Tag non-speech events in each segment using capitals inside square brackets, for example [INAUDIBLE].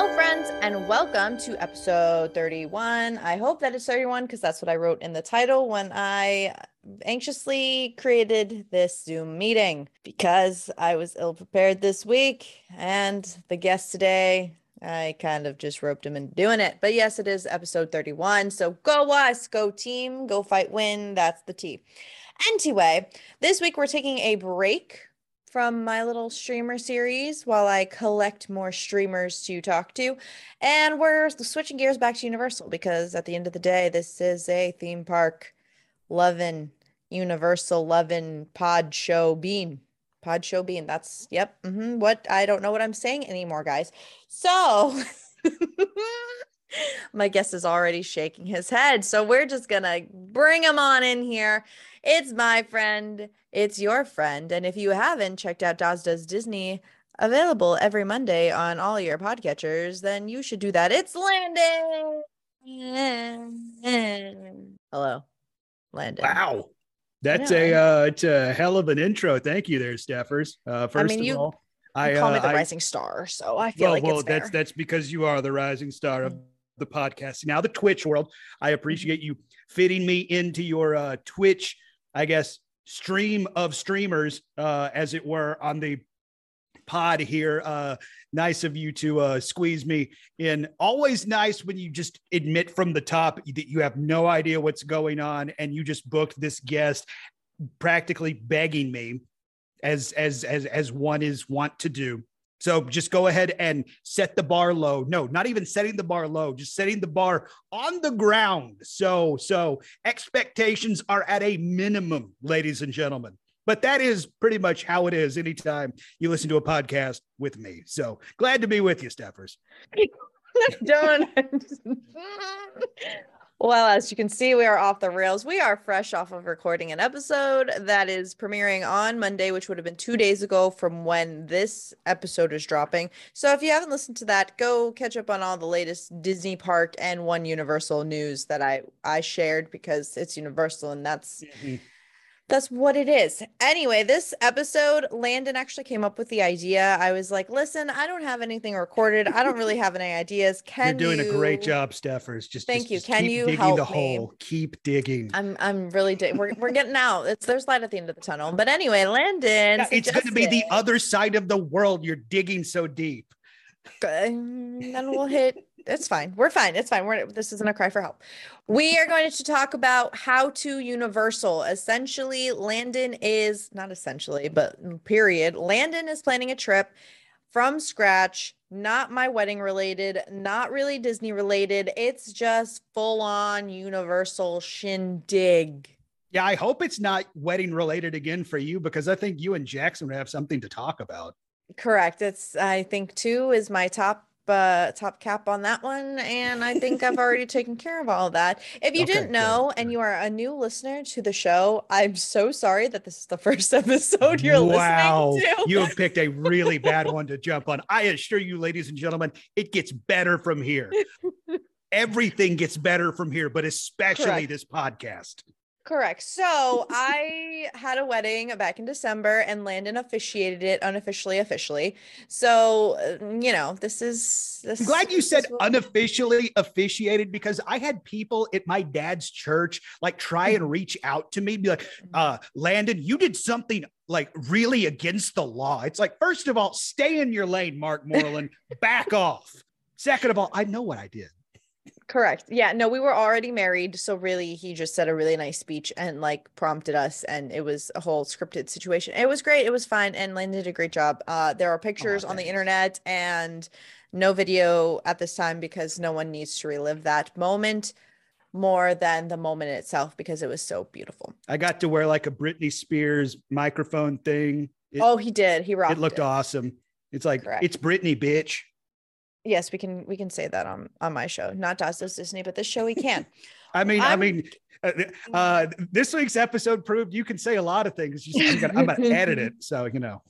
Hello, friends, and welcome to episode 31. I hope that it's 31 because that's what I wrote in the title when I anxiously created this Zoom meeting because I was ill prepared this week. And the guest today, I kind of just roped him into doing it. But yes, it is episode 31. So go us, go team, go fight, win. That's the T. Anyway, this week we're taking a break from my little streamer series while I collect more streamers to talk to. And we're switching gears back to Universal because at the end of the day, this is a theme park loving, Universal loving pod show bean. Pod show bean. That's, yep. Mm-hmm, what? I don't know what I'm saying anymore, guys. So. [LAUGHS] my guest is already shaking his head. So we're just going to bring him on in here. It's my friend it's your friend. And if you haven't checked out Daz Does Disney, available every Monday on all your podcatchers, then you should do that. It's Landon. Hello, Landon. Wow. That's a uh, it's a hell of an intro. Thank you, there, Steffers. Uh, first I mean, of you, all, I call uh, me the I, rising star, so I feel well, like well, that's that's because you are the rising star of the podcast. Now, the Twitch world. I appreciate you fitting me into your uh, Twitch, I guess, stream of streamers, uh, as it were, on the pod here. Uh, nice of you to uh, squeeze me in. Always nice when you just admit from the top that you have no idea what's going on and you just booked this guest, practically begging me, as as as as one is want to do. So just go ahead and set the bar low. No, not even setting the bar low, just setting the bar on the ground. So so expectations are at a minimum, ladies and gentlemen. But that is pretty much how it is anytime you listen to a podcast with me. So glad to be with you, Steffers. [LAUGHS] Don't [LAUGHS] Well, as you can see, we are off the rails. We are fresh off of recording an episode that is premiering on Monday, which would have been two days ago from when this episode is dropping. So if you haven't listened to that, go catch up on all the latest Disney Park and One Universal news that I I shared because it's Universal and that's. Mm-hmm that's what it is. Anyway, this episode, Landon actually came up with the idea. I was like, listen, I don't have anything recorded. I don't really have any ideas. [LAUGHS] Can You're doing you... a great job, Steffers. Just thank just, you. Just Can you digging help the me? hole? Keep digging. I'm I'm really di- we're we're getting out. It's there's light at the end of the tunnel. But anyway, Landon. Yeah, it's going to be the other side of the world. You're digging so deep. And then we'll hit it's fine. We're fine. It's fine. We're this isn't a cry for help. We are going to talk about how to universal. Essentially, Landon is not essentially, but period. Landon is planning a trip from scratch, not my wedding related, not really Disney related. It's just full on universal shindig. Yeah, I hope it's not wedding related again for you because I think you and Jackson would have something to talk about. Correct. It's I think two is my top uh, top cap on that one. And I think I've already [LAUGHS] taken care of all of that. If you okay, didn't know good. and you are a new listener to the show, I'm so sorry that this is the [LAUGHS] first episode you're wow. listening to. Wow. You have [LAUGHS] picked a really bad one to jump on. I assure you, ladies and gentlemen, it gets better from here. Everything gets better from here, but especially Correct. this podcast. Correct. So I had a wedding back in December and Landon officiated it unofficially, officially. So, uh, you know, this is this. I'm glad you said unofficially officiated because I had people at my dad's church like try and reach out to me, be like, uh, Landon, you did something like really against the law. It's like, first of all, stay in your lane, Mark Moreland, back off. Second of all, I know what I did. Correct. Yeah. No, we were already married. So really he just said a really nice speech and like prompted us and it was a whole scripted situation. It was great. It was fine. And Lynn did a great job. Uh there are pictures oh, on the internet and no video at this time because no one needs to relive that moment more than the moment itself because it was so beautiful. I got to wear like a Britney Spears microphone thing. It, oh, he did. He rocked. It looked it. awesome. It's like Correct. it's Britney, bitch. Yes, we can we can say that on on my show. Not Daz Does Disney, but this show we can. [LAUGHS] I mean, I'm, i mean, uh, uh, this week's episode proved you can say a lot of things. I'm gonna, I'm gonna edit it, [LAUGHS] so you know.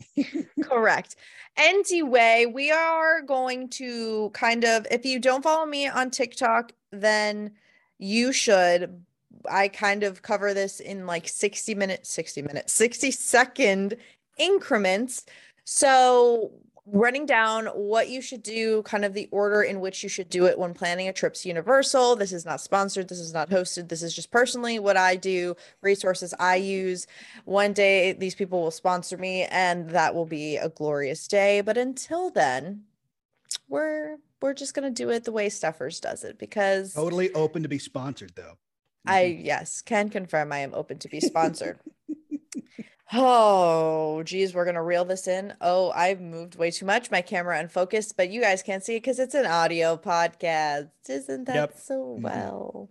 Correct. Anyway, we are going to kind of. If you don't follow me on TikTok, then you should. I kind of cover this in like 60 minutes, 60 minutes, 60 second increments. So running down what you should do, kind of the order in which you should do it when planning a trip to Universal. This is not sponsored, this is not hosted. This is just personally what I do, resources I use. One day these people will sponsor me and that will be a glorious day, but until then, we're we're just going to do it the way Steffers does it because totally open to be sponsored though. I mm-hmm. yes, can confirm I am open to be sponsored. [LAUGHS] Oh, geez, we're gonna reel this in. Oh, I've moved way too much. My camera unfocused, but you guys can't see it because it's an audio podcast. Isn't that Yep. so Mhm. well?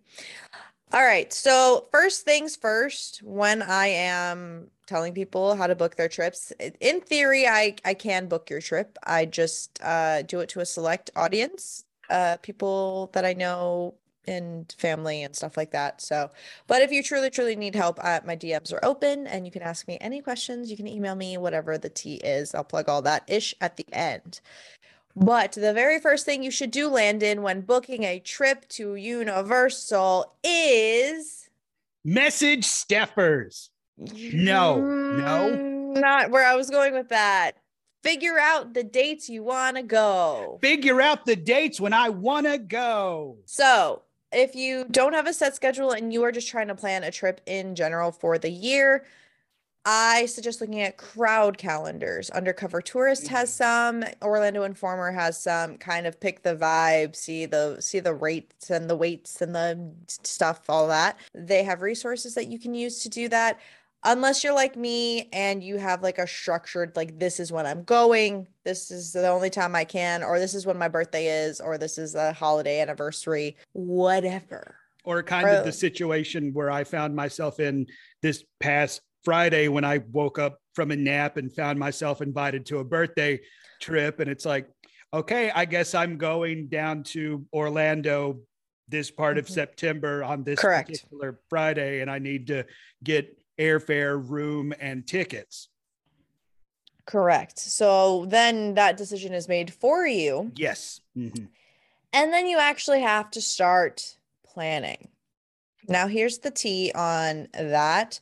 All right. So, first things first, when I am telling people how to book their trips, in theory, I I can book your trip. I just uh, do it to a select audience, uh, people that I know and family and stuff like that. So, but if you truly, truly need help, uh, my DMs are open and you can ask me any questions. You can email me, whatever the T is. I'll plug all that ish at the end. But the very first thing you should do, Landon, when booking a trip to Universal is Message Steffers. No, no. Not where I was going with that. Figure out the dates you want to go. Figure out the dates when I want to go. So, if you don't have a set schedule and you are just trying to plan a trip in general for the year, I suggest looking at crowd calendars. Undercover Tourist has mm-hmm. some, Orlando Informer has some. Kind of pick the vibe, see the see the rates and the weights and the stuff, all that. They have resources that you can use to do that. Unless you're like me and you have like a structured, like this is when I'm going, this is the only time I can, or this is when my birthday is, or this is a holiday anniversary, whatever. Or kind of the situation where I found myself in this past Friday when I woke up from a nap and found myself invited to a birthday trip. And it's like, okay, I guess I'm going down to Orlando this part of Mhm. September on this Correct. particular Friday, and I need to get airfare, room, and tickets. Correct. So then that decision is made for you. Yes. Mhm. And then you actually have to start planning. Now, here's the T on that.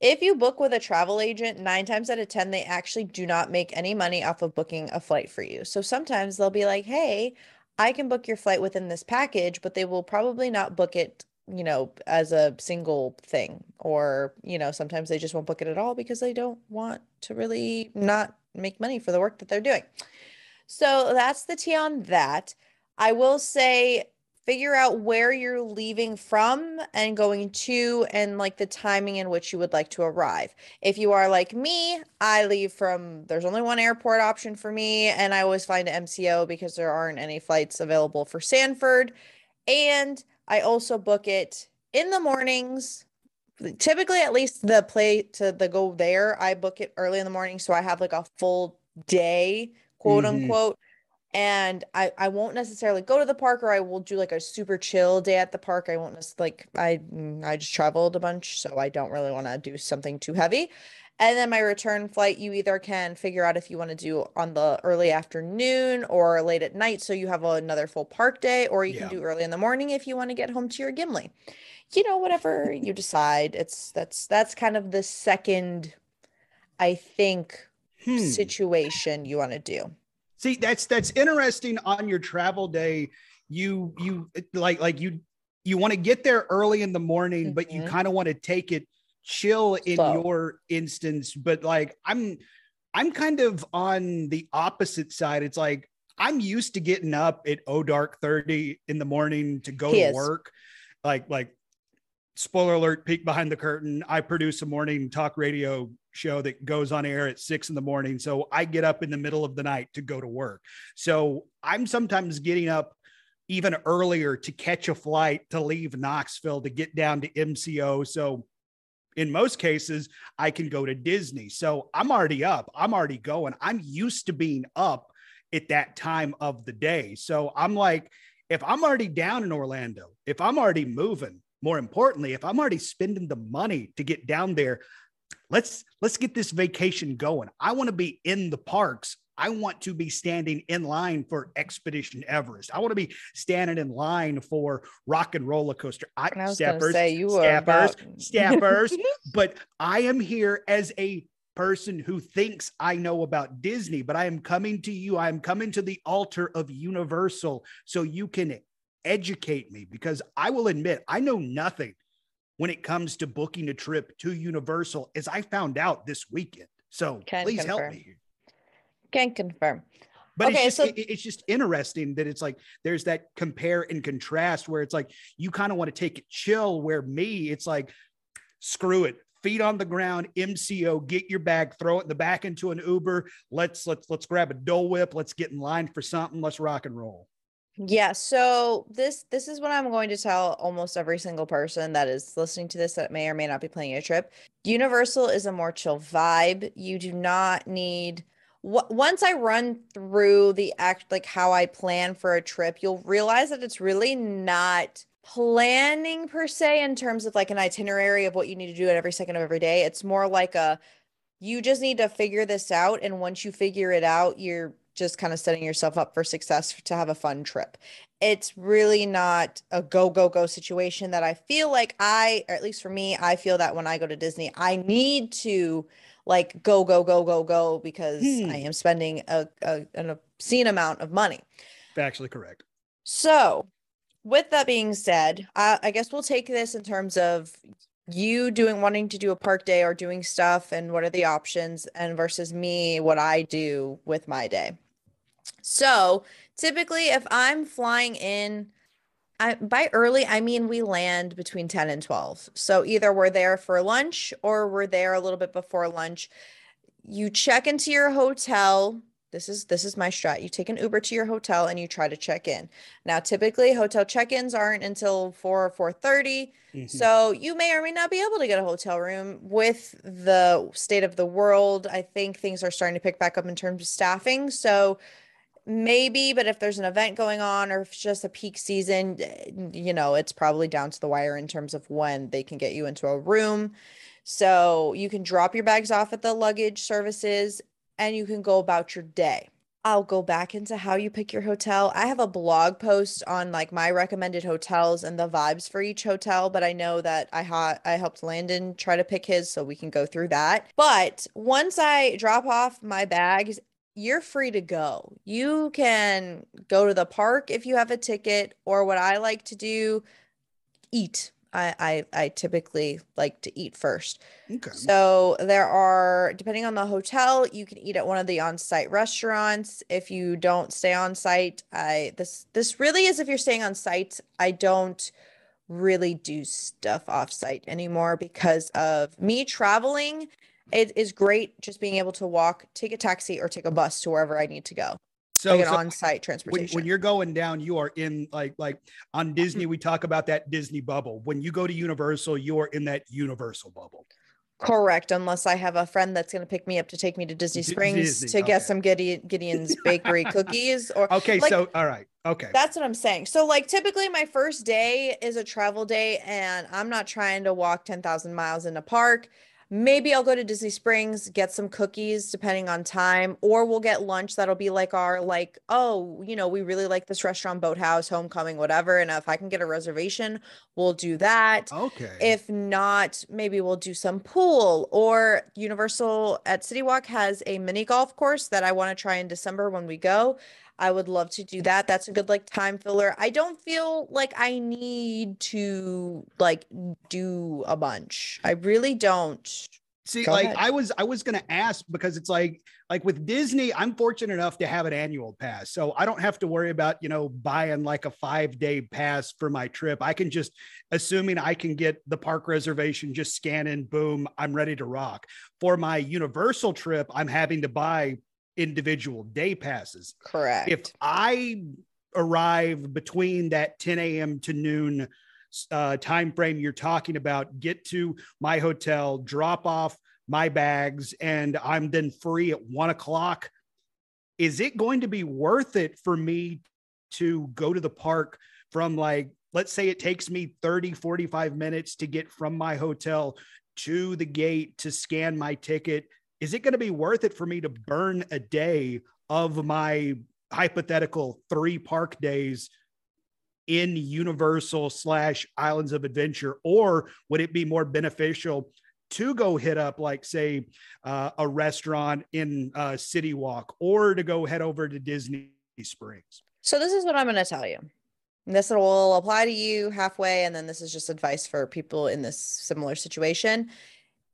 If you book with a travel agent, nine times out of 10, they actually do not make any money off of booking a flight for you. So sometimes they'll be like, hey, I can book your flight within this package, but they will probably not book it, you know, as a single thing. Or, you know, sometimes they just won't book it at all because they don't want to really not make money for the work that they're doing. So that's the T on that. I will say figure out where you're leaving from and going to and like the timing in which you would like to arrive. If you are like me, I leave from there's only one airport option for me and I always find MCO because there aren't any flights available for Sanford and I also book it in the mornings. Typically at least the play to the go there, I book it early in the morning so I have like a full day, quote Mhm. unquote and I I won't necessarily go to the park or I will do like a super chill day at the park. I won't just like I mm, I just traveled a bunch, so I don't really want to do something too heavy. And then my return flight, you either can figure out if you want to do on the early afternoon or late at night, so you have another full park day, or you Yeah. can do early in the morning if you want to get home to your Gimli. You know, whatever you decide. It's that's that's kind of the second, I think, Hmm. situation you want to do. See, that's that's interesting on your travel day. You you like like you you want to get there early in the morning, but you Mhm. kind of want to take it chill in your instance. But like I'm I'm kind of on the opposite side. It's like I'm used to getting up at oh dark 30 in the morning to go He to is. work. Like like spoiler alert, peek behind the curtain. I produce a morning talk radio show that goes on air at six in the morning. So I get up in the middle of the night to go to work. So I'm sometimes getting up even earlier to catch a flight to leave Knoxville to get down to MCO. So in most cases, I can go to Disney. So I'm already up. I'm already going. I'm used to being up at that time of the day. So I'm like, if I'm already down in Orlando, if I'm already moving, more importantly, if I'm already spending the money to get down there, let's let's get this vacation going. I want to be in the parks. I want to be standing in line for Expedition Everest. I want to be standing in line for Rock and Roller Coaster. I, I Steppers, say you Staffers, about- Staffers, but I am here as a person who thinks I know about Disney, but I am coming to you. I am coming to the altar of Universal so you can educate me because I will admit I know nothing when it comes to booking a trip to Universal, as I found out this weekend. So Can please confirm. help me. Can confirm. But Okay, it's just so- it- it's just interesting that it's like there's that compare and contrast where it's like you kind of want to take it chill. Where me, it's like screw it, feet on the ground, MCO, get your bag, throw it in the back into an Uber. Let's let's let's grab a Dole Whip. Let's get in line for something. Let's rock and roll. Yeah, so this this is what I'm going to tell almost every single person that is listening to this that may or may not be planning a trip. Universal is a more chill vibe. You do not need once I run through the act like how I plan for a trip, you'll realize that it's really not planning per se in terms of like an itinerary of what you need to do at every second of every day. It's more like a you just need to figure this out and once you figure it out, you're just kind of setting yourself up for success to have a fun trip. It's really not a go, go, go situation that I feel like I, or at least for me, I feel that when I go to Disney, I need to like go, go, go, go, go because Hmm. I am spending a, a, an obscene amount of money. Actually, correct. So, with that being said, I, I guess we'll take this in terms of you doing wanting to do a park day or doing stuff and what are the options and versus me what I do with my day. So, typically if I'm flying in I by early I mean we land between 10 and 12. So either we're there for lunch or we're there a little bit before lunch. You check into your hotel. This is this is my strat. You take an Uber to your hotel and you try to check in. Now, typically hotel check-ins aren't until 4 or 4:30. Mhm. So you may or may not be able to get a hotel room with the state of the world. I think things are starting to pick back up in terms of staffing. So maybe, but if there's an event going on or if it's just a peak season, eh, you know, it's probably down to the wire in terms of when they can get you into a room. So you can drop your bags off at the luggage services and you can go about your day. I'll go back into how you pick your hotel. I have a blog post on like my recommended hotels and the vibes for each hotel, but I know that I ha- I helped Landon try to pick his so we can go through that. But once I drop off my bags, you're free to go. You can go to the park if you have a ticket or what I like to do, eat. I I, I typically like to eat first. Okay. So there are, depending on the hotel, you can eat at one of the on-site restaurants. If you don't stay on site, I this this really is if you're staying on site. I don't really do stuff off site anymore because of me traveling. It is great just being able to walk, take a taxi, or take a bus to wherever I need to go. So, like an so on-site when, transportation. when you're going down, you are in like like on mm-hmm. Disney, we talk about that Disney bubble. When you go to Universal, you're in that Universal bubble. Correct, unless I have a friend that's going to pick me up to take me to Disney Springs Disney, to get some Gideon, Gideon's [LAUGHS] Bakery cookies or Okay, Like- so all right, okay. That's what I'm saying. So, like, typically my first day is a travel day, and I'm not trying to walk 10,000 miles in a park. Maybe I'll go to Disney Springs, get some cookies depending on time, or we'll get lunch that'll be like our, like, oh, you know, we really like this restaurant, Boathouse, Homecoming, whatever. And if I can get a reservation, we'll do that. Okay. If not, maybe we'll do some pool or Universal at City Walk has a mini golf course that I want to try in December when we go. I would love to do that. That's a good like time filler. I don't feel like I need to like do a bunch. I really don't. See, Go like ahead. I was I was gonna ask because it's like like with Disney, I'm fortunate enough to have an annual pass. So I don't have to worry about, you know, buying like a five day pass for my trip. I can just assuming I can get the park reservation, just scan in, boom, I'm ready to rock. For my universal trip, I'm having to buy individual day passes. Correct. if I arrive between that 10 a.m. to noon uh, time frame you're talking about, get to my hotel, drop off my bags, and I'm then free at one o'clock, is it going to be worth it for me to go to the park from like, let's say it takes me 30, 45 minutes to get from my hotel to the gate to scan my ticket? Is it going to be worth it for me to burn a day of my hypothetical three park days in Universal slash Islands of Adventure? Or would it be more beneficial to go hit up, like, say, uh, a restaurant in uh, City Walk or to go head over to Disney Springs? So, this is what I'm going to tell you. This will apply to you halfway, and then this is just advice for people in this similar situation.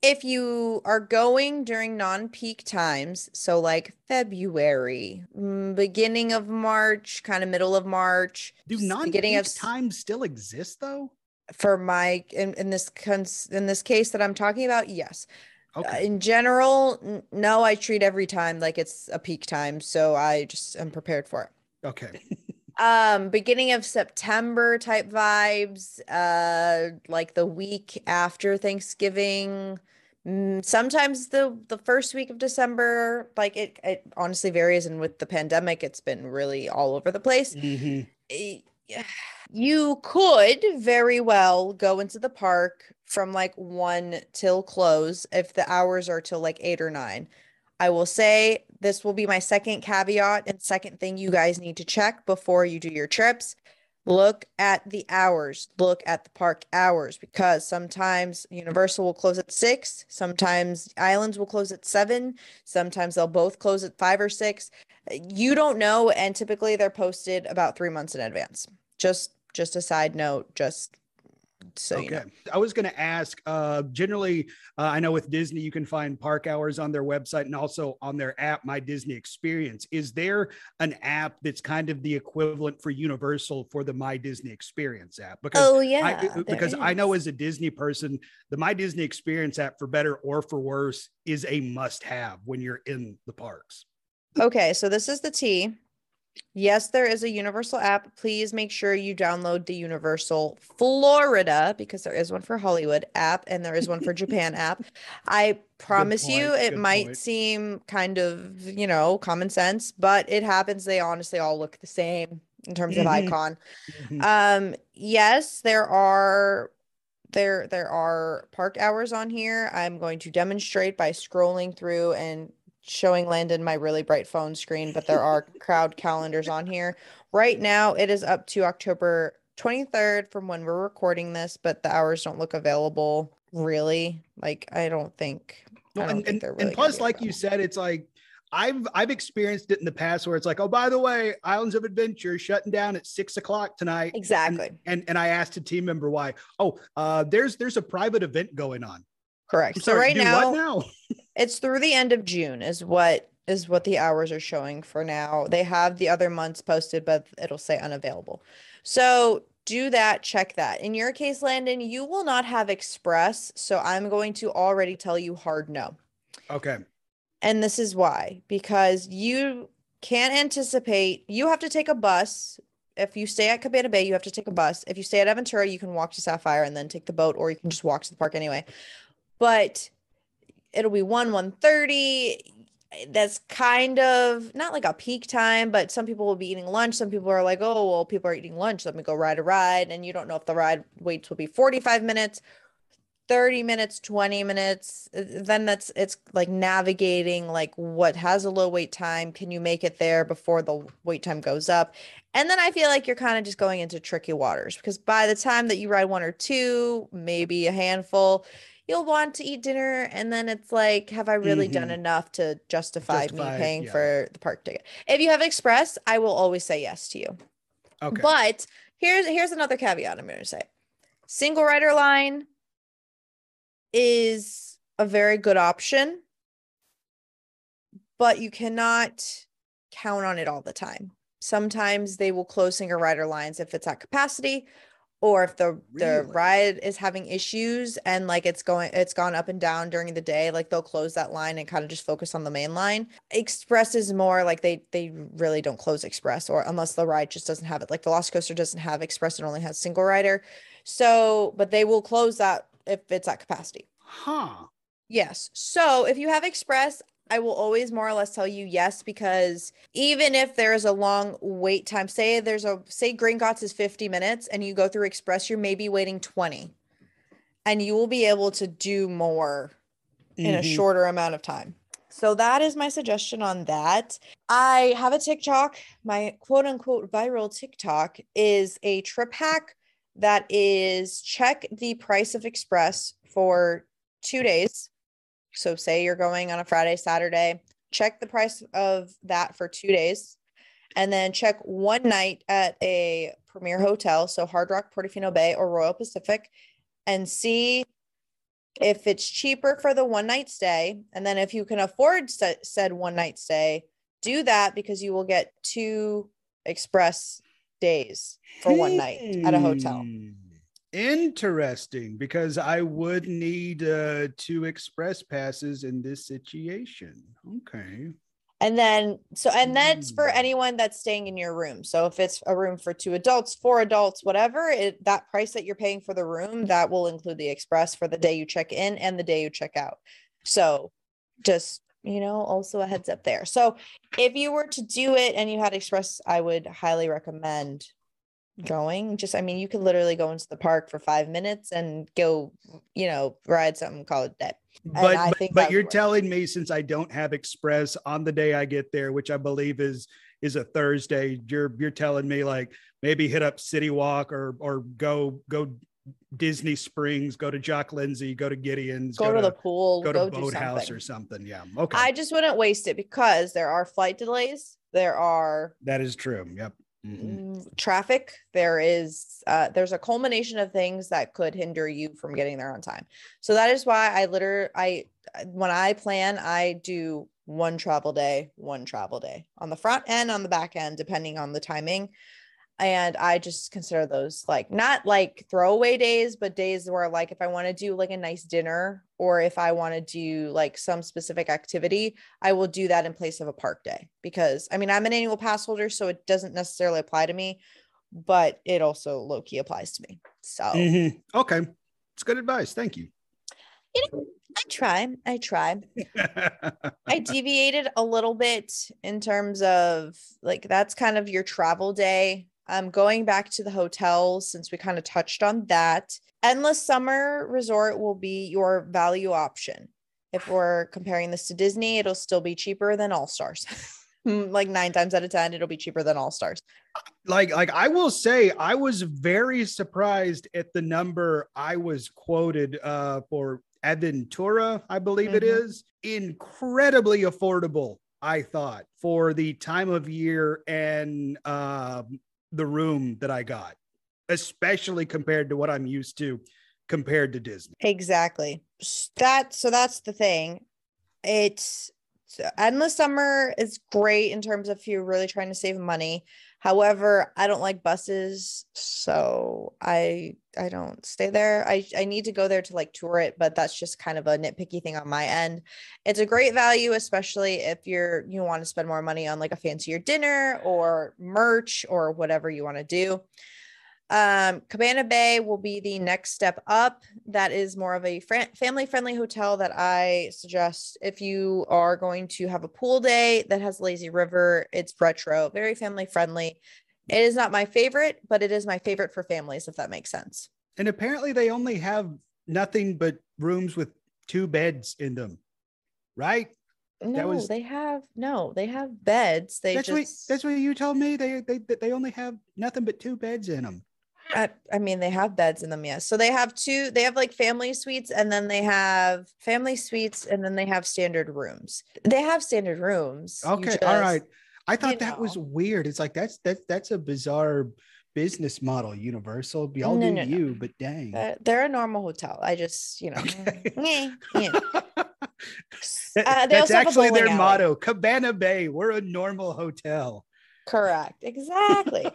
If you are going during non peak times, so like February, mm, beginning of March, kind of middle of March, do non peak of times still exist though? For my in, in this cons, in this case that I'm talking about, yes. Uh, okay. Uh, in general, n- no, I treat every time like it's a peak time, so I just am prepared for it. Okay. [LAUGHS] um beginning of september type vibes uh like the week after thanksgiving mm, sometimes the the first week of december like it it honestly varies and with the pandemic it's been really all over the place mm-hmm. it, you could very well go into the park from like one till close if the hours are till like eight or nine I will say this will be my second caveat and second thing you guys need to check before you do your trips. Look at the hours, look at the park hours because sometimes Universal will close at six, sometimes Islands will close at seven, sometimes they'll both close at five or six. You don't know, and typically they're posted about three months in advance. Just just a side note, just so okay. You know. I was going to ask. Uh, generally, uh, I know with Disney, you can find park hours on their website and also on their app, My Disney Experience. Is there an app that's kind of the equivalent for Universal for the My Disney Experience app? Because oh yeah, I, because I know as a Disney person, the My Disney Experience app, for better or for worse, is a must-have when you're in the parks. Okay, so this is the T. Yes, there is a Universal app. Please make sure you download the Universal Florida because there is one for Hollywood app and there is one for [LAUGHS] Japan app. I promise you, it might point. seem kind of, you know, common sense, but it happens. They honestly all look the same in terms of mm-hmm. icon. Mm-hmm. Um, yes, there are there there are park hours on here. I'm going to demonstrate by scrolling through and showing Landon my really bright phone screen, but there are [LAUGHS] crowd calendars on here. Right now, it is up to October 23rd from when we're recording this, but the hours don't look available really. Like, I don't think. Well, don't and, think really and plus, like you said, it's like I've I've experienced it in the past where it's like, oh, by the way, Islands of Adventure shutting down at six o'clock tonight. Exactly. And and, and I asked a team member why. Oh, uh, there's there's a private event going on. Correct. so right now, now? [LAUGHS] it's through the end of June is what is what the hours are showing for now. They have the other months posted, but it'll say unavailable. So do that, check that. In your case, Landon, you will not have express. So I'm going to already tell you hard no. Okay. And this is why, because you can't anticipate, you have to take a bus. If you stay at Cabana Bay, you have to take a bus. If you stay at Aventura, you can walk to Sapphire and then take the boat, or you can just walk to the park anyway but it'll be 1 130 eh, that's kind of not like a peak time, but some people will be eating lunch. Some people are like, oh, well, people are eating lunch. Let me go ride a ride. And you don't know if the ride waits will be 45 minutes, 30 minutes, 20 minutes. Eh, eh, then that's it's like navigating like what has a low wait time. Can you make it there before the wait time goes up? And then I feel like you're kind of just going into tricky waters because by the time that you ride one or two, maybe a handful, you'll want to eat dinner and then it's like have i really mm-hmm. done enough to justify, justify me paying yeah. for the park ticket? If you have express i will always say yes to you. Okay. But here's here's another caveat i'm going to say. Single rider line is a very good option but you cannot count on it all the time. Sometimes they will close single rider lines if it's at capacity or if the really? the ride is having issues and like it's going it's gone up and down during the day like they'll close that line and kind of just focus on the main line. Express is more like they they really don't close express or unless the ride just doesn't have it like Velocicoaster doesn't have express it only has single rider. So but they will close that if it's at capacity. Huh. Yes. So if you have express I will always more or less tell you yes because even if there is a long wait time, say there's a say Gringotts is 50 minutes and you go through Express, you're maybe waiting 20. And you will be able to do more mm-hmm. in a mm-hmm. shorter amount of time. So that is my suggestion on that. I have a TikTok. My quote unquote viral TikTok is a trip hack that is check the price of Express for two days. So say you're going on a Friday, Saturday, check the price of that for two days. And then check one night at a premier hotel, so Hard Rock Portofino Bay or Royal Pacific, and see if it's cheaper for the one night stay. And then if you can afford sa- said one night stay, do that because you will get two express days for one night at a hotel. Hmm. Hmm. Interesting, because I would need uh, two express passes in this situation. Okay. And then, so, and that's for Mm. anyone that's staying in your room. So if it's a room for two adults, four adults, whatever, it, that price that you're paying for the room, that will include the express for the day you check in and the day you check out. So just, you know, also a heads up there. So if you were to do it and you had express, I would highly recommend going. Just, I mean, you could literally go into the park for five minutes and go, you know, ride something, call it day. But I but, think but you're telling me since I don't have express on the day I get there, which I believe is is a Thursday, you're you're telling me like maybe hit up City Walk or or go go Disney Springs, go to Jock Lindsey, go to Gideon's, Go, to, the pool, go go, to Boathouse or something. Yeah. Okay. I just wouldn't waste it because there are flight delays, there are that is true. Yep. Mhm. mm, traffic, there is uh, there's a culmination of things that could hinder you from getting there on time. So that is why I literally I when I plan, I do one travel day, one travel day on the front end, on the back end, depending on the timing. And I just consider those like not like throwaway days, but days where like if I want to do like a nice dinner or if I want to do like some specific activity, I will do that in place of a park day because I mean I'm an annual pass holder, so it doesn't necessarily apply to me, but it also low key applies to me. So Mhm. Okay. It's good advice. Thank you. you know I try, I try. I [LAUGHS] deviated a little bit in terms of like that's kind of your travel day. Um, going back to the hotels since we kind of touched on that. Endless Summer Resort will be your value option. If we're comparing this to Disney, it'll still be cheaper than All Stars. [LAUGHS] like nine times out of ten, it'll be cheaper than All Stars. like like I will say I was very surprised at the number I was quoted uh for Aventura, I believe it Mhm. is. Incredibly affordable, I thought, for the time of year and um the room that I got, especially compared to what I'm used to compared to Disney. Exactly. That so that's the thing. It's so endless summer is great in terms of if you're really trying to save money. However, I don't like buses, so I I don't stay there. I I need to go there to like tour it, but that's just kind of a nitpicky thing on my end. It's a great value, especially if you're you want to spend more money on like a fancier dinner or merch or whatever you want to do. Um, Cabana Bay will be the next step up. That is more of a fran- family friendly hotel that I suggest if you are going to have a pool day that has lazy river. It's retro, very family friendly. It is not my favorite, but it is my favorite for families, if that makes sense. And apparently they only have nothing but rooms with two beds in them. Right? No, was- they have no, they have beds. They that's what just that's what you told me. They they they only have nothing but two beds in them. I, I mean, they have beds in them, yes. So they have two, they have like family suites and then they have family suites and then they have standard rooms. They have standard rooms. Okay, all just- right. I thought that was weird. It's like that's that's that's a bizarre business model. Universal, y'all No, do no, no. you, but dang. They're, they're a normal hotel. I just, you know, Okay. [LAUGHS] meh, meh. That- [LAUGHS] Uh, they that's also have a actually their alley. motto. Cabana Bay. We're a normal hotel. Correct. Exactly.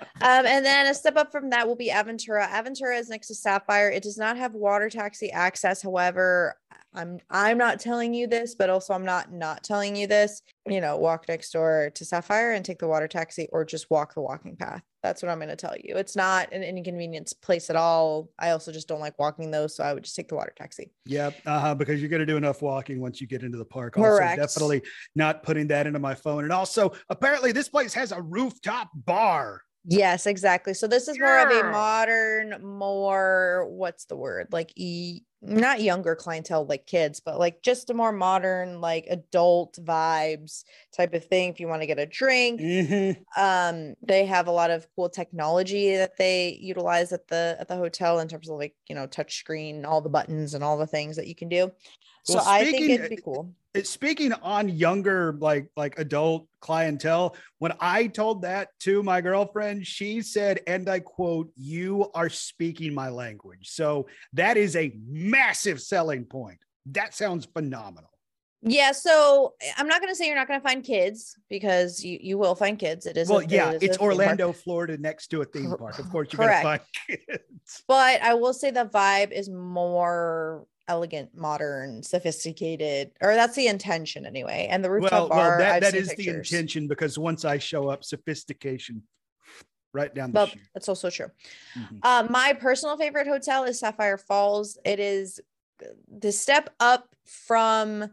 Um, and then a step up from that will be Aventura. Aventura is next to Sapphire. It does not have water taxi access. However, I'm I'm not telling you this, but also I'm not not telling you this. You know, walk next door to Sapphire and take the water taxi, or just walk the walking path. That's what I'm going to tell you. It's not an inconvenience place at all. I also just don't like walking those, so I would just take the water taxi. Yep. Uh-huh, because you're gonna do enough walking once you get into the park. Also, Correct. definitely not putting that into my phone. And also, apparently, this place has a rooftop bar. Yes, exactly. So this is more of a modern, more what's the word? Like e not younger clientele like kids, but like just a more modern, like adult vibes type of thing. If you want to get a drink, Mhm. um, they have a lot of cool technology that they utilize at the at the hotel in terms of like you know touch screen, all the buttons and all the things that you can do. So Well, I think it'd be cool. Uh, Speaking on younger, like like adult clientele, when I told that to my girlfriend, she said, and I quote, "You are speaking my language." So that is a massive selling point. That sounds phenomenal. Yeah, so I'm not gonna say you're not gonna find kids because you you will find kids. It is Well, it yeah, is a it's. Orlando, Florida, next to a theme park. Of course, you're gonna find [LAUGHS] kids. but I will say the vibe is more elegant, modern, sophisticated, or that's the intention anyway. And the rooftop Well, bar, well, that, that is the intention because once I show up, sophistication right down the But chute. that's also true. Mhm. Uh, my personal favorite hotel is Sapphire Falls. It is the step up from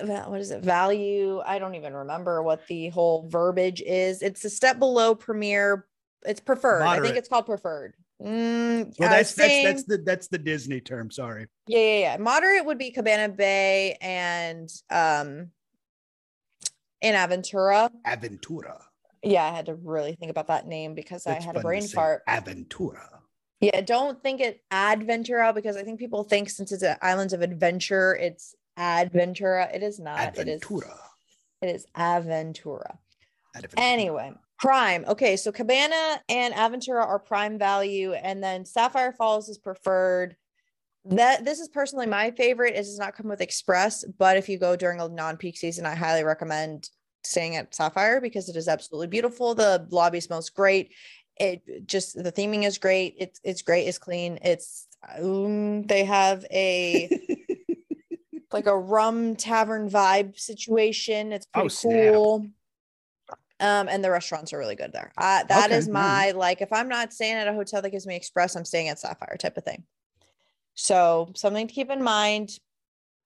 what is it? Value. I don't even remember what the whole verbiage is. It's a step below Premier. It's preferred. I think it's called preferred. Mm, Well, that's that's that's the that's the Disney term. Sorry. Yeah, yeah, yeah. Moderate would be Cabana Bay and um in Aventura. Aventura. Yeah, I had to really think about that name because That's I had a brain fart. Aventura. Yeah, don't think it Adventura because I think people think since it's Islands of Adventure, it's Adventura. It is not. It is Aventura. it is Aventura. Aventura. Anyway, prime. Okay, so Cabana and Aventura are prime value, and then Sapphire Falls is preferred. That this is personally my favorite. It does not come with express, but if you go during a non-peak season, I highly recommend staying at Sapphire because it is absolutely beautiful. The lobby smells great. It just the theming is great. It's it's great. It's clean. It's um, they have a [LAUGHS] like a rum tavern vibe situation. It's Oh, pretty snap. cool. Um, and the restaurants are really good there. Uh, that is Okay, my like if I'm not staying at a hotel that gives me express, I'm staying at Sapphire type of thing. So something to keep in mind.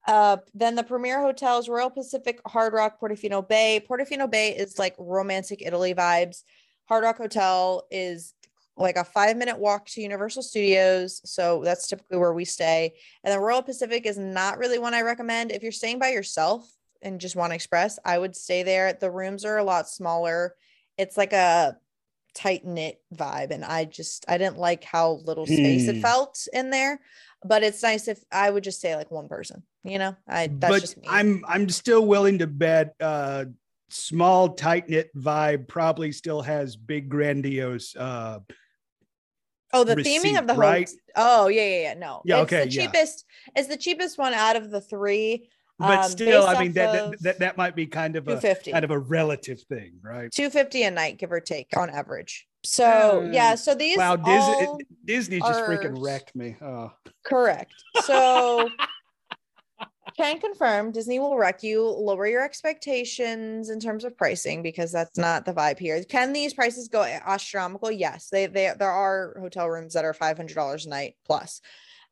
Uh, then the premier hotels, Royal Pacific, Hard Rock, Portofino Bay. Portofino Bay is like romantic Italy vibes. Hard Rock Hotel is like a five minute walk to Universal Studios. So that's typically where we stay. And the Royal Pacific is not really one I recommend. If you're staying by yourself and just want to express, I would stay there. The rooms are a lot smaller. It's like a tight knit vibe. And I just, I didn't like how little space it Hmm. felt in there. But it's nice if I would just say like one person, you know, I, that's but just me. I'm I'm still willing to bet uh small tight knit vibe probably still has big grandiose uh Oh, the theming of receipt, the right? Oh, yeah, yeah, yeah. No, Yeah, it's okay, the yeah. cheapest. It's the cheapest one out of the three. But um, still I mean that, that that might be kind of a kind of a relative thing, right? 250 a night, give or take on average. So yeah, Uh, so these Wow, Disney Disney just are- freaking wrecked me. Oh. correct. So [LAUGHS] can confirm Disney will wreck you, lower your expectations in terms of pricing because that's not the vibe here. Can these prices go astronomical? Yes, they they there are hotel rooms that are five hundred dollars a night plus.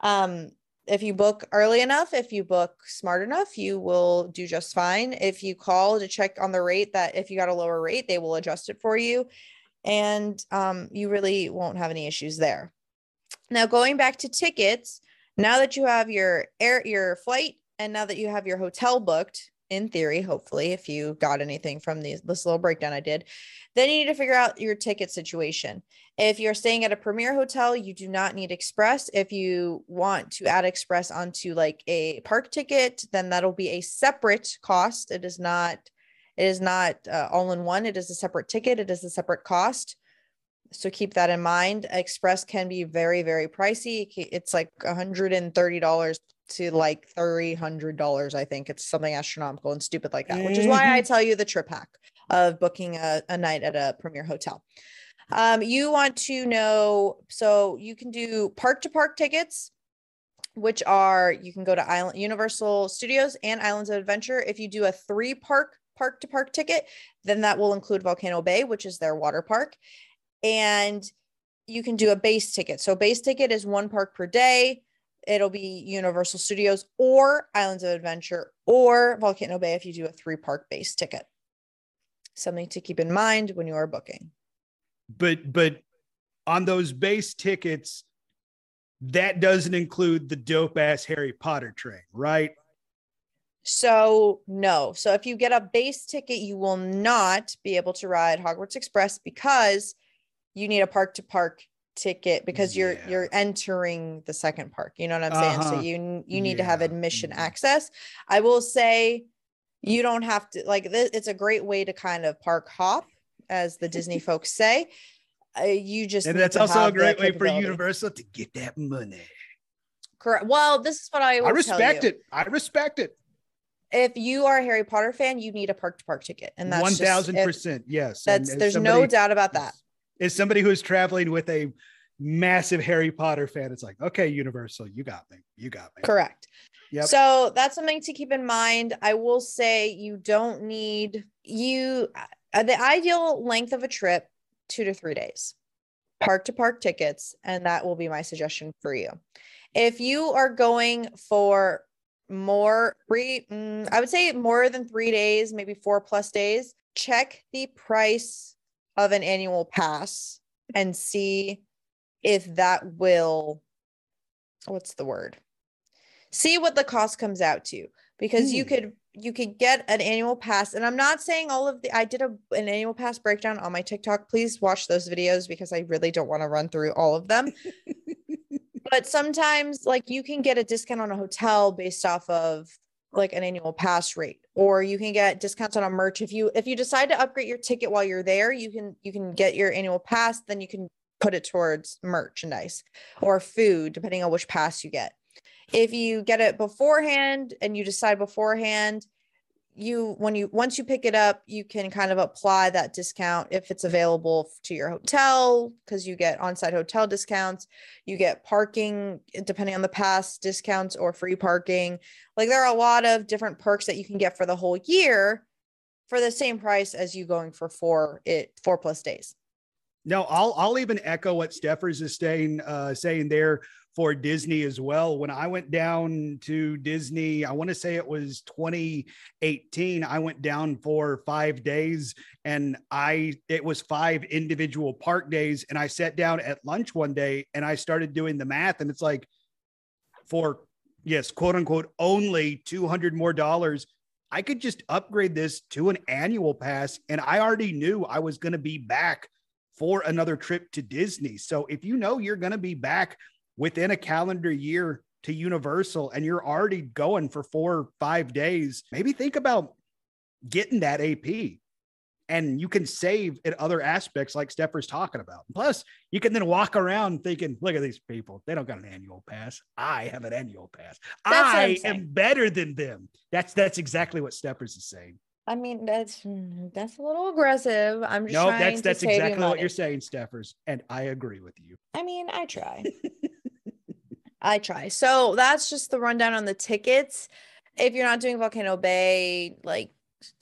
Um, if you book early enough, if you book smart enough, you will do just fine. If you call to check on the rate, that if you got a lower rate, they will adjust it for you, and um, you really won't have any issues there. Now, going back to tickets, now that you have your air your flight and now that you have your hotel booked in theory hopefully if you got anything from these this little breakdown i did then you need to figure out your ticket situation. If you're staying at a premier hotel you do not need express. If you want to add express onto like a park ticket then that'll be a separate cost. It is not it is not uh, all in one. It is a separate ticket. It is a separate cost. So keep that in mind. Express can be very very pricey. It's like $130 to like $300 i think it's something astronomical and stupid like that which is why i tell you the trip hack of booking a, a night at a premier hotel um, you want to know so you can do park to park tickets which are you can go to island universal studios and islands of adventure if you do a three park park to park ticket then that will include volcano bay which is their water park and you can do a base ticket. So base ticket is one park per day. It'll be Universal Studios or Islands of Adventure or Volcano Bay if you do a three park base ticket. Something to keep in mind when you are booking. But but on those base tickets, that doesn't include the dope ass Harry Potter train, right? So, no. So, if you get a base ticket, you will not be able to ride Hogwarts Express because you need a park to park ticket because you're Yeah. you're entering the second park. You know what I'm saying? Uh-huh. So you you need to have admission Mhm. access. I will say you don't have to like this it's a great way to kind of park hop as the Disney [LAUGHS] folks say. Uh, you just And that's also a great way for. Universal to get that money. Correct. Well, this is what I I respect it. I respect it. If you are a Harry Potter fan, you need a park to park ticket, and that's one thousand percent. Yes. That's there's no doubt about that. As somebody who's traveling with a massive Harry Potter fan, it's like, okay, Universal, you got me. You got me. Correct. Yep. So that's something to keep in mind. I will say you don't need you uh, the ideal length of a trip two to three days, park to park tickets, and that will be my suggestion for you. If you are going for more three, mm, I would say more than three days, maybe four plus days, check the price of an annual pass and see if that will what's the word? See what the cost comes out to because you Hmm. could you could get an annual pass. And i'm not saying all of the i did a, an annual pass breakdown on my tiktok. Please watch those videos because i really don't want to run through all of them. [LAUGHS] But sometimes like you can get a discount on a hotel based off of like an annual pass rate or you can get discounts on a merch. If you if you decide to upgrade your ticket while you're there you can you can get your annual pass then you can put it towards merchandise or food depending on which pass you get. If you get it beforehand and you decide beforehand you when you once you pick it up you can kind of apply that discount if it's available to your hotel because you get on-site hotel discounts you get parking eh, depending on the pass discounts or free parking. Like there are a lot of different perks that you can get for the whole year for the same price as you going for four it four plus days. No, I'll I'll even echo what Steffers is saying uh, saying there for Disney as well. When I went down to Disney, I want to say it was 2018. I went down for five days, and I it was five individual park days. And I sat down at lunch one day, and I started doing the math, and it's like for yes, quote unquote, only 200 more dollars. I could just upgrade this to an annual pass, and I already knew I was going to be back for another trip to Disney. So if you know you're going to be back within a calendar year to Universal and you're already going for four or five days, maybe think about getting that AP. And you can save in other aspects like Steffers's talking about. Plus, you can then walk around thinking, look at these people. They don't got an annual pass. I have an annual pass. That's I am better than them. That's that's exactly what Steffers is saying. i mean that's that's a little aggressive i'm just No, trying that's to that's you exactly what you're saying, Steffers. And I agree with you. I mean, I try. [LAUGHS] I try. So that's just the rundown on the tickets. If you're not doing Volcano Bay, like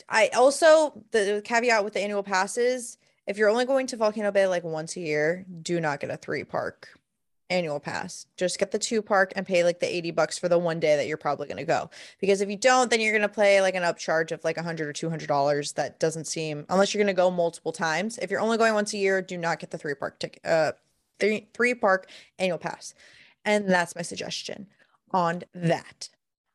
I also the caveat with the annual passes, if you're only going to Volcano Bay like once a year, do not get a three park annual pass. Just get the two park and pay like the 80 bucks for the one day that you're probably going to go. Because if you don't, then you're going to pay like an upcharge of like a hundred or two hundred dollars. That doesn't seem unless you're going to go multiple times. If you're only going once a year, do not get the three park ticket uh three three park annual pass. And that's my suggestion on that.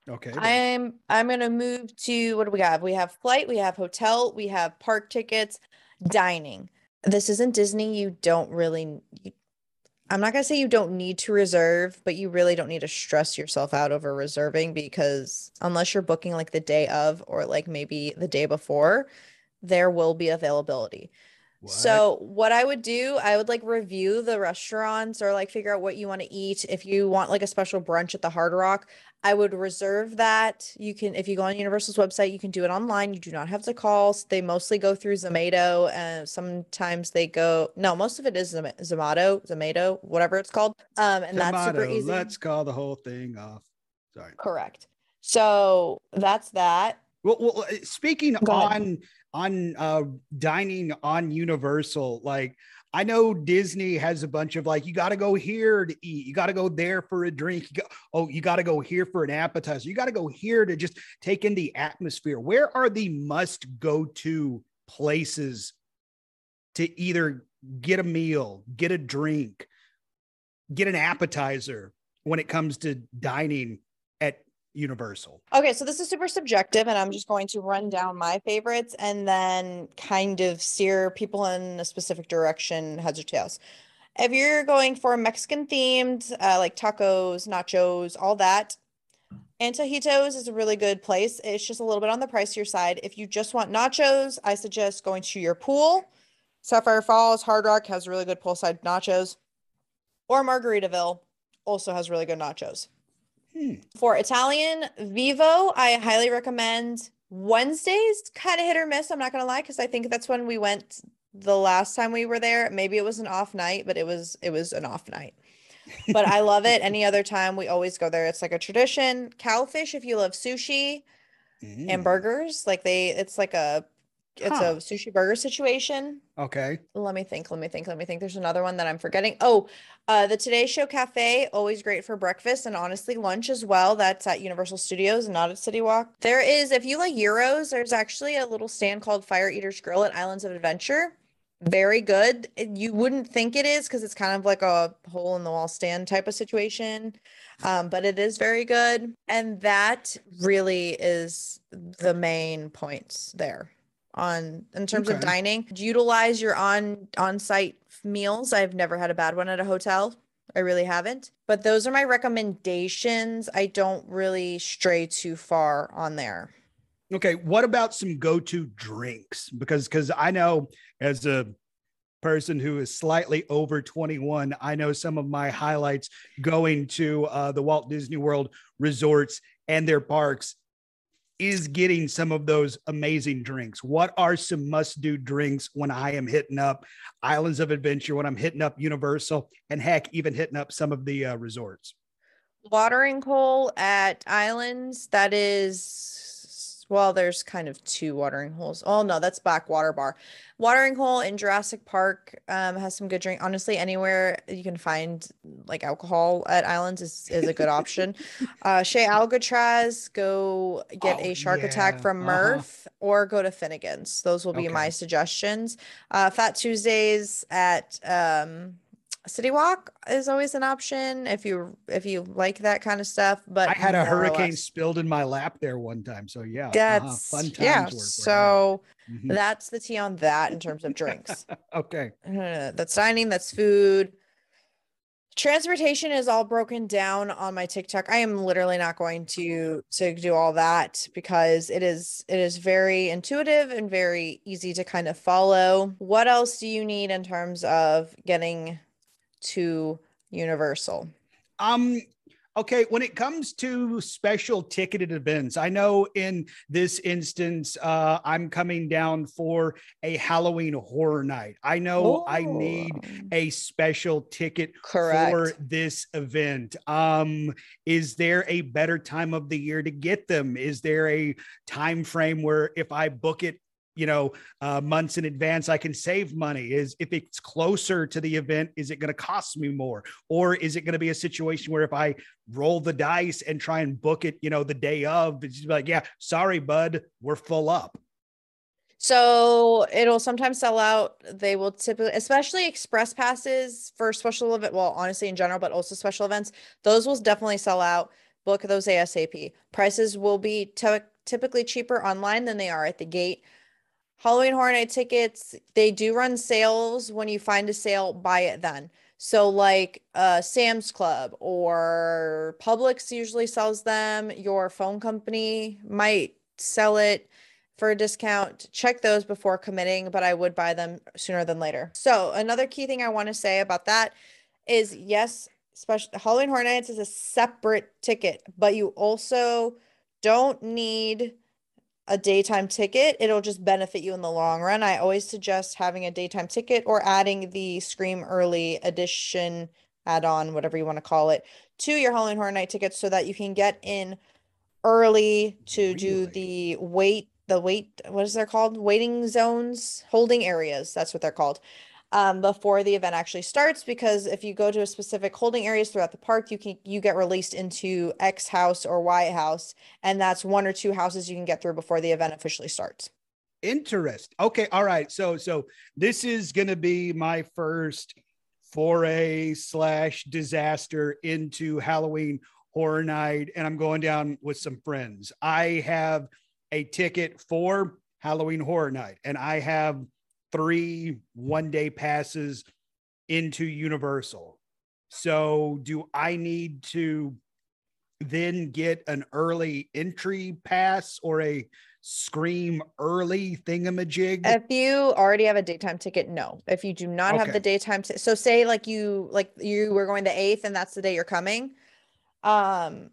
Okay. I'm I'm gonna move to what do we have? We have flight, we have hotel, we have park tickets, dining. This isn't Disney. You don't really. You, I'm not gonna say you don't need to reserve, but you really don't need to stress yourself out over reserving because unless you're booking like the day of or like maybe the day before, there will be availability. What? So what I would do, I would like review the restaurants or like figure out what you want to eat. If you want like a special brunch at the Hard Rock, I would reserve that. You can, if you go on Universal's website, you can do it online. You do not have to call. They mostly go through Zomato, and sometimes they go. No, most of it is Zom- Zomato, Zomato, whatever it's called. Um, and that's super easy. Let's call the whole thing off. Sorry. Correct. So that's that. Well, well uh, speaking on on uh dining on Universal, like I know Disney has a bunch of like you got to go here to eat, you got to go there for a drink. You go, oh, you got to go here for an appetizer. You got to go here to just take in the atmosphere. Where are the must go to places to either get a meal, get a drink, get an appetizer? when it comes to dining Universal? Okay, so this is super subjective, and I'm just going to run down my favorites and then kind of steer people in a specific direction, heads or tails. If you're going for Mexican themed, uh, like tacos, nachos, all that, Antojitos is a really good place. It's just a little bit on the pricier side. If you just want nachos, I suggest going to your pool. Sapphire Falls, Hard Rock has really good poolside nachos. Or Margaritaville also has really good nachos. Hmm. For Italian, Vivo, I highly recommend. Wednesdays, kind of hit or miss. I'm not gonna lie, because I think that's when we went the last time we were there. Maybe it was an off night, but it was it was an off night. But I love it. Any other time, we always go there. It's like a tradition. Cowfish, if you love sushi Mm. and burgers, like they, it's like a it's Huh. a sushi burger situation. Okay. Let me think. Let me think. Let me think. There's another one that I'm forgetting. Oh, uh, the Today Show Cafe, always great for breakfast and honestly lunch as well. That's at Universal Studios and not at City Walk. There is, if you like gyros, there's actually a little stand called Fire Eaters Grill at Islands of Adventure. Very good. You wouldn't think it is because it's kind of like a hole in the wall stand type of situation. Um, but it is very good. And that really is the main points there on in terms of Okay. dining. Utilize your on on-site meals. I've never had a bad one at a hotel. I really haven't. But those are my recommendations. I don't really stray too far on there. Okay. What about some go-to drinks? Because because I know as a person who is slightly over 21, I know some of my highlights going to uh, the Walt Disney World resorts and their parks is getting some of those amazing drinks. What are some must-do drinks when I am hitting up Islands of Adventure, when I'm hitting up Universal, and heck, even hitting up some of the uh, resorts? Watering hole at Islands, that is well, there's kind of two watering holes. Oh no, that's Backwater Bar. Watering hole in Jurassic Park um, has some good drink. Honestly, anywhere you can find like alcohol at Islands is, is a good option. [LAUGHS] Uh Chez Alcatraz, go get Oh, a shark attack yeah, from uh-huh. Murph or go to Finnegan's. Those will be my suggestions. Uh Fat Tuesdays at um City Walk is always an option if you if you like that kind of stuff. But I had a hurricane less- spilled in my lap there one time. So yeah, uh-huh, That's fun times. yeah. were- were had. So Mhm. that's the tea on that in terms of [LAUGHS] drinks. okay. Uh, that's dining. That's food. Transportation is all broken down on my TikTok. I am literally not going to to do all that because it is it is very intuitive and very easy to kind of follow. What else do you need in terms of getting to Universal? Um, okay, when it comes to special ticketed events, I know in this instance, uh, I'm coming down for a Halloween horror night. I know I need Oh, a special ticket correct. for this event. Um, is there a better time of the year to get them? Is there a time frame where if I book it, you know, uh, months in advance, I can save money? Is if it's closer to the event, is it going to cost me more, or is it going to be a situation where if I roll the dice and try and book it, you know, the day of, it's like, yeah, sorry, bud, we're full up. So it'll sometimes sell out. They will typically, especially express passes for special event. Well, honestly, in general, but also special events, those will definitely sell out. Book those ASAP. Prices will be ty- typically cheaper online than they are at the gate. Halloween Horror Night tickets, they do run sales. When you find a sale, buy it then. So like uh Sam's Club or Publix usually sells them. Your phone company might sell it for a discount. Check those before committing, but I would buy them sooner than later. So another key thing I want to say about that is yes, special Halloween Horror Nights is a separate ticket, but you also don't need a daytime ticket. It'll just benefit you in the long run. I always suggest having a daytime ticket or adding the Scream Early Edition add-on, whatever you want to call it, to your Halloween Horror Night tickets so that you can get in early to do the wait, the wait, what is they're called? Waiting zones, holding areas. That's what they're called. Um, before the event actually starts, because if you go to a specific holding areas throughout the park, you can you get released into X house or Y house, and that's one or two houses you can get through before the event officially starts. Interest. Okay. All right. So so this is gonna be my first foray slash disaster into Halloween Horror Night, and I'm going down with some friends. I have a ticket for Halloween Horror Night, and I have three one day passes into Universal. So, do I need to then get an early entry pass or a scream early thingamajig? If you already have a daytime ticket, no. If you do not have the daytime, t- so say like you like you were going the eighth, and that's the day you're coming. Um,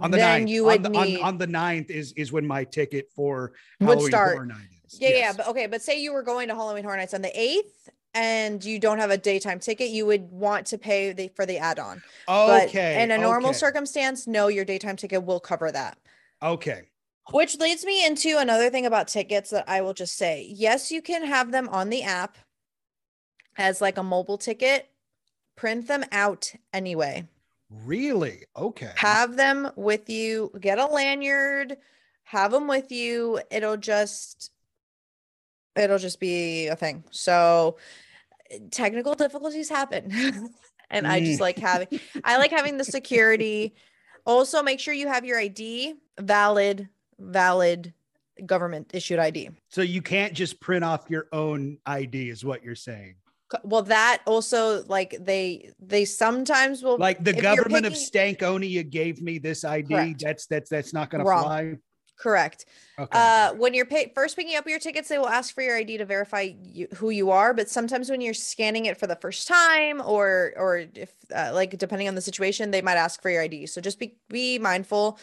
on the then ninth, you would on, the, on- need on, the ninth is is when my ticket for Would Halloween start. Horror Night yeah, yeah. But okay, but say you were going to Halloween Horror Nights on the eighth, and you don't have a daytime ticket, you would want to pay the, for the add-on. But okay. in a normal okay, circumstance, no, your daytime ticket will cover that. Okay. Which leads me into another thing about tickets that I will just say. Yes, you can have them on the app as like a mobile ticket, print them out anyway. Really? Okay. Have them with you, get a lanyard, have them with you. It'll just it'll just be a thing. So technical difficulties happen. [LAUGHS] and I just Mm. like having I like having the security. Also make sure you have your ID, valid valid government issued ID. so you can't just print off your own ID, is what you're saying. Well, that also like they they sometimes will Like the government of Stankonia gave me this ID. Correct. That's that's that's not going to fly. Correct. Okay. Uh, when you're pay- first picking up your tickets, they will ask for your ID to verify you, who you are. But sometimes when you're scanning it for the first time, or or if uh, like depending on the situation, they might ask for your ID. So just be be mindful.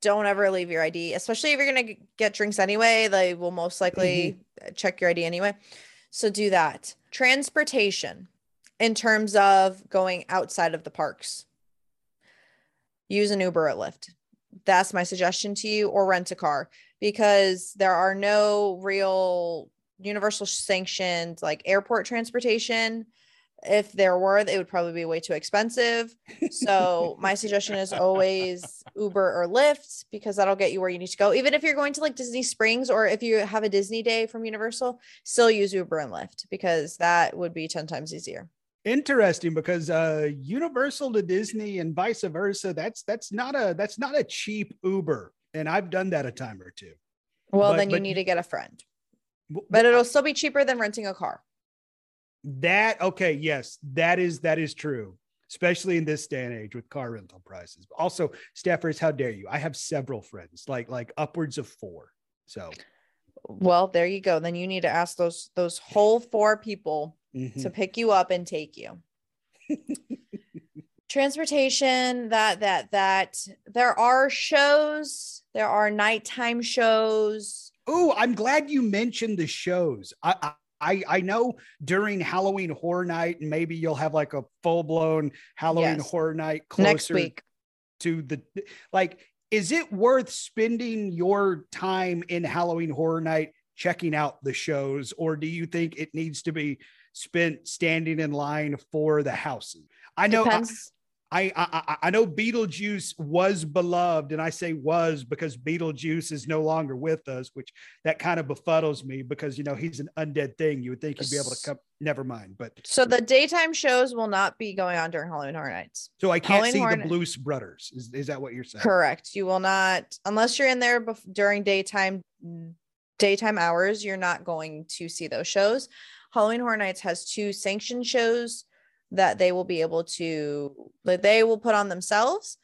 Don't ever leave your ID, especially if you're gonna get drinks anyway. They will most likely uh, check your ID anyway. So do that. Transportation, in terms of going outside of the parks, use an Uber or Lyft. That's my suggestion to you, or rent a car because there are no real universal sanctioned like airport transportation. If there were, it would probably be way too expensive. So [LAUGHS] my suggestion is always Uber or Lyft because that'll get you where you need to go. Even if you're going to like Disney Springs or if you have a Disney day from Universal, still use Uber and Lyft because that would be 10 times easier. Interesting because uh Universal to Disney and vice versa. That's that's not a that's not a cheap Uber. And I've done that a time or two. Well, But- then you but- need to get a friend, but it'll still be cheaper than renting a car. That okay, yes, that is that is true, especially in this day and age with car rental prices. Also, Steffers, how dare you? I have several friends, like like upwards of four. So Well, there you go. Then you need to ask those those whole four people mhm. to pick you up and take you. [LAUGHS] Transportation, that that that there are shows, there are nighttime shows. Oh, I'm glad you mentioned the shows. I, I I I know during Halloween Horror Night, and maybe you'll have like a full blown Halloween Yes. Horror Night closer Next week. to the like. Is it worth spending your time in Halloween Horror Night checking out the shows, or do you think it needs to be spent standing in line for the houses? I know. I, Depends. I, I I- I know Beetlejuice was beloved, and I say was because Beetlejuice is no longer with us, which that kind of befuddles me because you know he's an undead thing. You would think he'd be able to come. Never mind, but So the daytime shows will not be going on during Halloween Horror Nights. so I can't Halloween see Horror the Blues Brothers. Is, is that what you're saying? Correct. You will not unless you're in there bef- during daytime daytime hours, you're not going to see those shows. Halloween Horror Nights has two sanctioned shows that they will be able to that they will put on themselves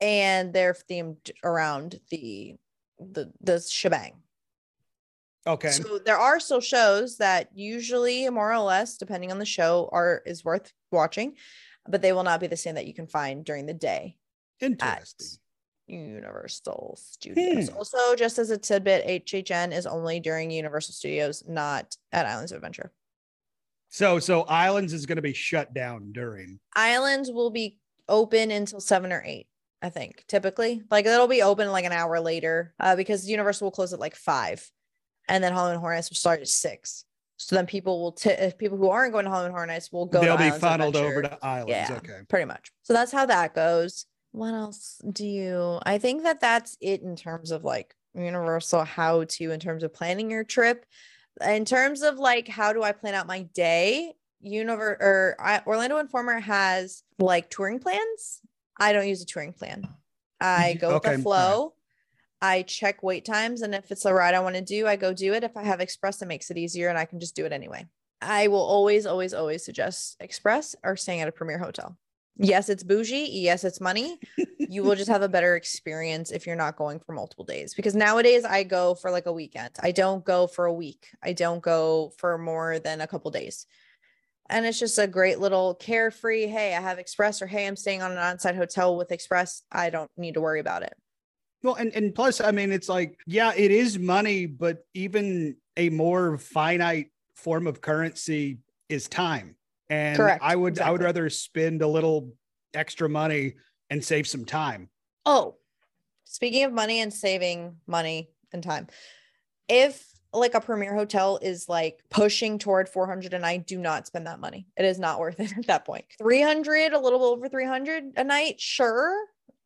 and they're themed around the the the shebang. Okay. So there are still shows that usually more or less depending on the show are is worth watching, but they will not be the same that you can find during the day Interesting. Universal Studios. Hmm. Also, just as a tidbit, HHN is only during Universal Studios, not at Islands of Adventure. So so Islands is going to be shut down during. Islands will be open until seven or eight, I think, typically. Like it'll be open like an hour later uh, because Universal will close at like five. And then Halloween Horror Nights will start at six. So then people will, t- if people who aren't going to Halloween Horror Nights will go They'll to be Islands funneled over to Islands. Yeah. Okay. pretty much. So that's how that goes. What else do you? I think that that's it in terms of like universal how to in terms of planning your trip. In terms of like how do I plan out my day? Univer or I, Orlando Informer has like touring plans. I don't use a touring plan. I go with Okay, the flow. I check wait times, and if it's a ride I want to do, I go do it. If I have Express, it makes it easier, and I can just do it anyway. I will always, always, always suggest Express or staying at a premier hotel. Yes, it's bougie. Yes, it's money. [LAUGHS] you will just have a better experience if you're not going for multiple days. Because nowadays I go for like a weekend. I don't go for a week. I don't go for more than a couple days. And it's just a great little carefree. Hey, I have Express, or hey, I'm staying on an on-site hotel with Express. I don't need to worry about it. Well, and, and plus, I mean, it's like, yeah, it is money, but even a more finite form of currency is time. And Correct, I would I would rather spend a little extra money and save some time. Oh, speaking of money and saving money and time, if like a premier hotel is like pushing toward 400 a night, do not spend that money. It is not worth it [LAUGHS] at that point. 300, a little over 300 a night, sure.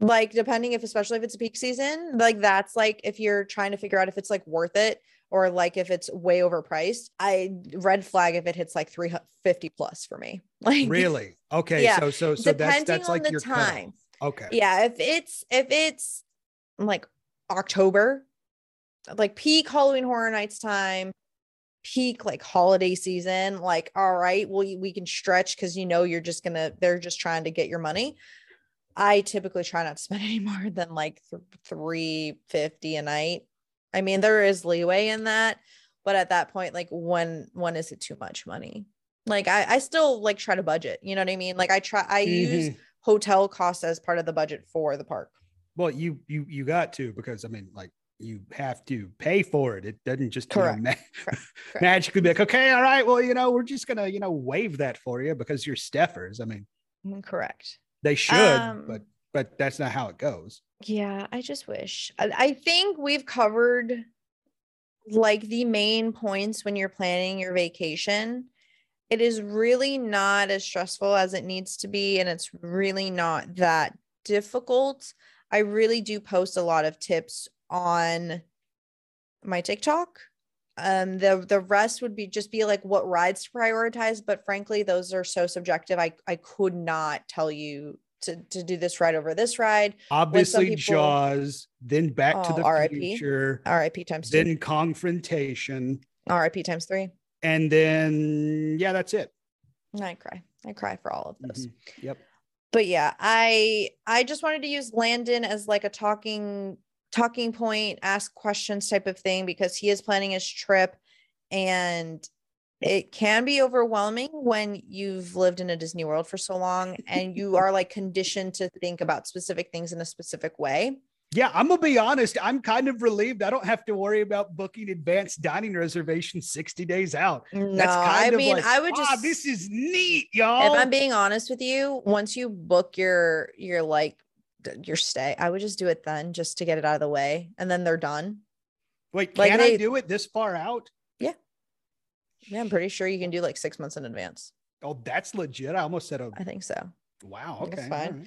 Like depending if especially if it's a peak season, like that's like if you're trying to figure out if it's like worth it or like if it's way overpriced. I red flag if it hits like 350 plus for me. [LAUGHS] Like Really? Okay. Yeah, So so so that's depending that's on like the your cutoff. time. Okay. yeah if it's if it's like october like peak halloween horror nights time peak like holiday season like all right well we we can stretch because you know you're just gonna they're just trying to get your money i typically try not to spend [LAUGHS] any more than like th- 350 a night i mean there is leeway in that but at that point like when when is it too much money like i i still like try to budget you know what i mean like i try i use Mhm. hotel costs as part of the budget for the park. Well, you you you got to because I mean, like you have to pay for it. It doesn't just you know, Correct. ma- Correct. [LAUGHS] Correct. magically be like, okay, all right, well, you know, we're just gonna you know waive that for you because you're Steffers. I mean, Mm, Correct. they should, Um, but but that's not how it goes. Yeah, I just wish. I, think we've covered like the main points when you're planning your vacation. It is really not as stressful as it needs to be, and it's really not that difficult. I really do post a lot of tips on my TikTok. Um, the the rest would be just be like what rides to prioritize, but frankly, those are so subjective. I I could not tell you to to do this ride over this ride. Obviously, people- Jaws, then Back to Oh, the RIP. Future, RIP times two. then Kongfrontation, RIP times three. and then yeah, that's it. I cry. I cry for all of this. Mhm. Yep. But yeah, I I just wanted to use Landon as like a talking talking point, ask questions type of thing because he is planning his trip and it can be overwhelming when you've lived in a Disney World for so long and you are like conditioned to think about specific things in a specific way. Yeah, I'm gonna be honest. I'm kind of relieved. I don't have to worry about booking advanced dining reservations 60 days out. No, That's kind I of mean, like, I would "Ah, just this is neat, y'all. if I'm being honest with you, once you book your your like your stay, I would just do it then just to get it out of the way and then they're done. Wait, like can I do it this far out? Yeah, I'm pretty sure you can do like 6 months in advance. Oh, that's legit. I almost said, "Oh, I think so. wow, okay, fine. all right.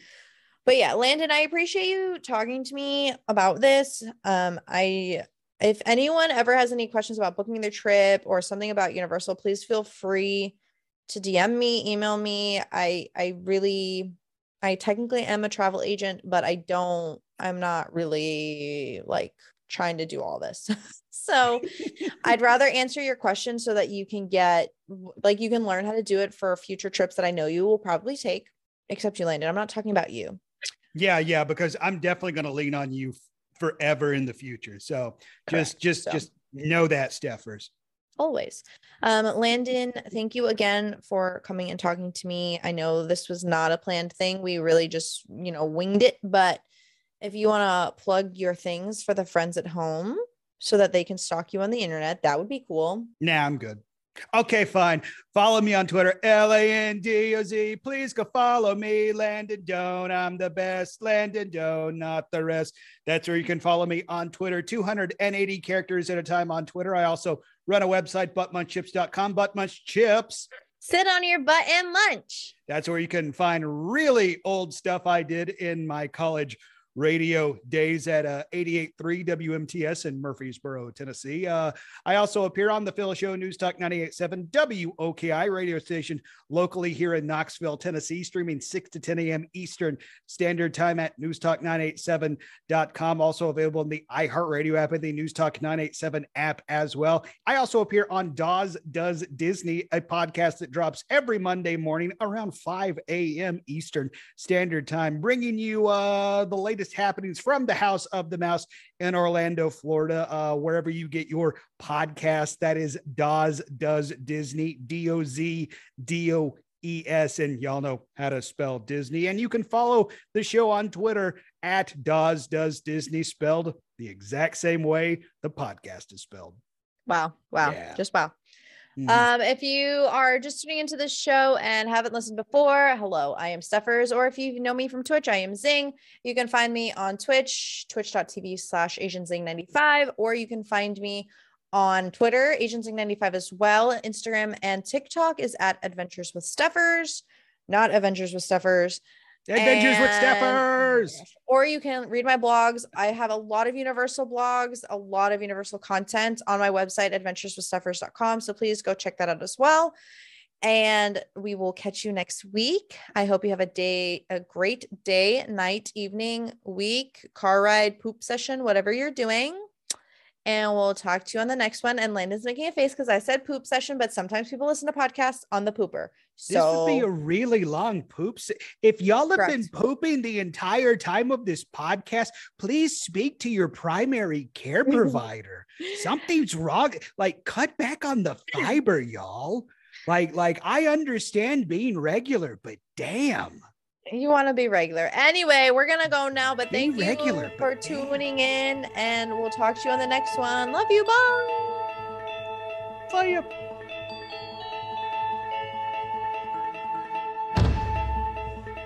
But yeah, Landon, I appreciate you talking to me about this. Um I if anyone ever has any questions about booking their trip or something about Universal, please feel free to DM me, email me. I I really I technically am a travel agent, but I don't I'm not really like trying to do all this. [LAUGHS] so I'd rather answer your question so that you can get like you can learn how to do it for future trips that I know you will probably take, except you landed. I'm not talking about you. Yeah, yeah, because I'm definitely going to lean on you forever in the future. So just, Correct. just, So- just know that, Steffers. always. Um, Landon, thank you again for coming and talking to me. I know this was not a planned thing. We really just, you know, winged it. But if you want to plug your things for the friends at home so that they can stalk you on the internet, that would be cool. Nah, I'm good. Okay, fine. Follow me on Twitter, L A N D O Z. Please go follow me, Landon Doan. I'm the best, Landon Doan, not the rest. That's where you can follow me on Twitter, 280 characters at a time on Twitter. I also run a website, buttmunchchips.com, buttmunchchips. Sit on your butt and lunch. That's where you can find really old stuff I did in my college radio days at uh, 88.3 WMTS in Murfreesboro, Tennessee. Uh, I also appear on the Phil Show News Talk 98.7 WOKI radio station locally here in Knoxville, Tennessee, streaming 6 to 10 a.m. Eastern Standard Time at newstalk987.com. Also available in the iHeartRadio app and the News Talk 987 app as well. I also appear on Doz Does Disney, a podcast that drops every Monday morning around 5 a.m. Eastern Standard Time, bringing you uh, the latest happenings from the House of the Mouse in Orlando, Florida, uh, wherever you get your podcast. That is Doz Does Disney, D O Z D O E S, and y'all know how to spell Disney. And you can follow the show on Twitter at Doz Does Disney, spelled the exact same way the podcast is spelled. Wow. Wow. Yeah. Just wow. Mhm. Um, if you are just tuning into this show and haven't listened before, hello, I am Steffers. Or if you know me from Twitch, I am Zing. You can find me on Twitch, twitch.tv slash AsianZing95, or you can find me on Twitter, AsianZing95 as well. Instagram and TikTok is at Adventures with Stuffers, not Adventures with Stuffers. Adventures with And- oh Steppers. Or you can read my blogs. I have a lot of Universal blogs, a lot of Universal content on my website, adventureswithsteffers.com. So please go check that out as well. And we will catch you next week. I hope you have a day, a great day, night, evening, week, car ride, poop session, whatever you're doing. And we'll talk to you on the next one. And Landon's making a face because I said poop session, but sometimes people listen to podcasts on the pooper. This So would be a really long poop. If y'all have been pooping the entire time of this podcast, please speak to your primary care [LAUGHS] provider. Something's wrong. Like, cut back on the [LAUGHS] fiber, y'all. Like, like I understand being regular, but damn. You want to be regular. Anyway, we're going to go now, but Be thank regular, you for tuning in and we'll talk to you on the next one. Love you. Bye. Fire.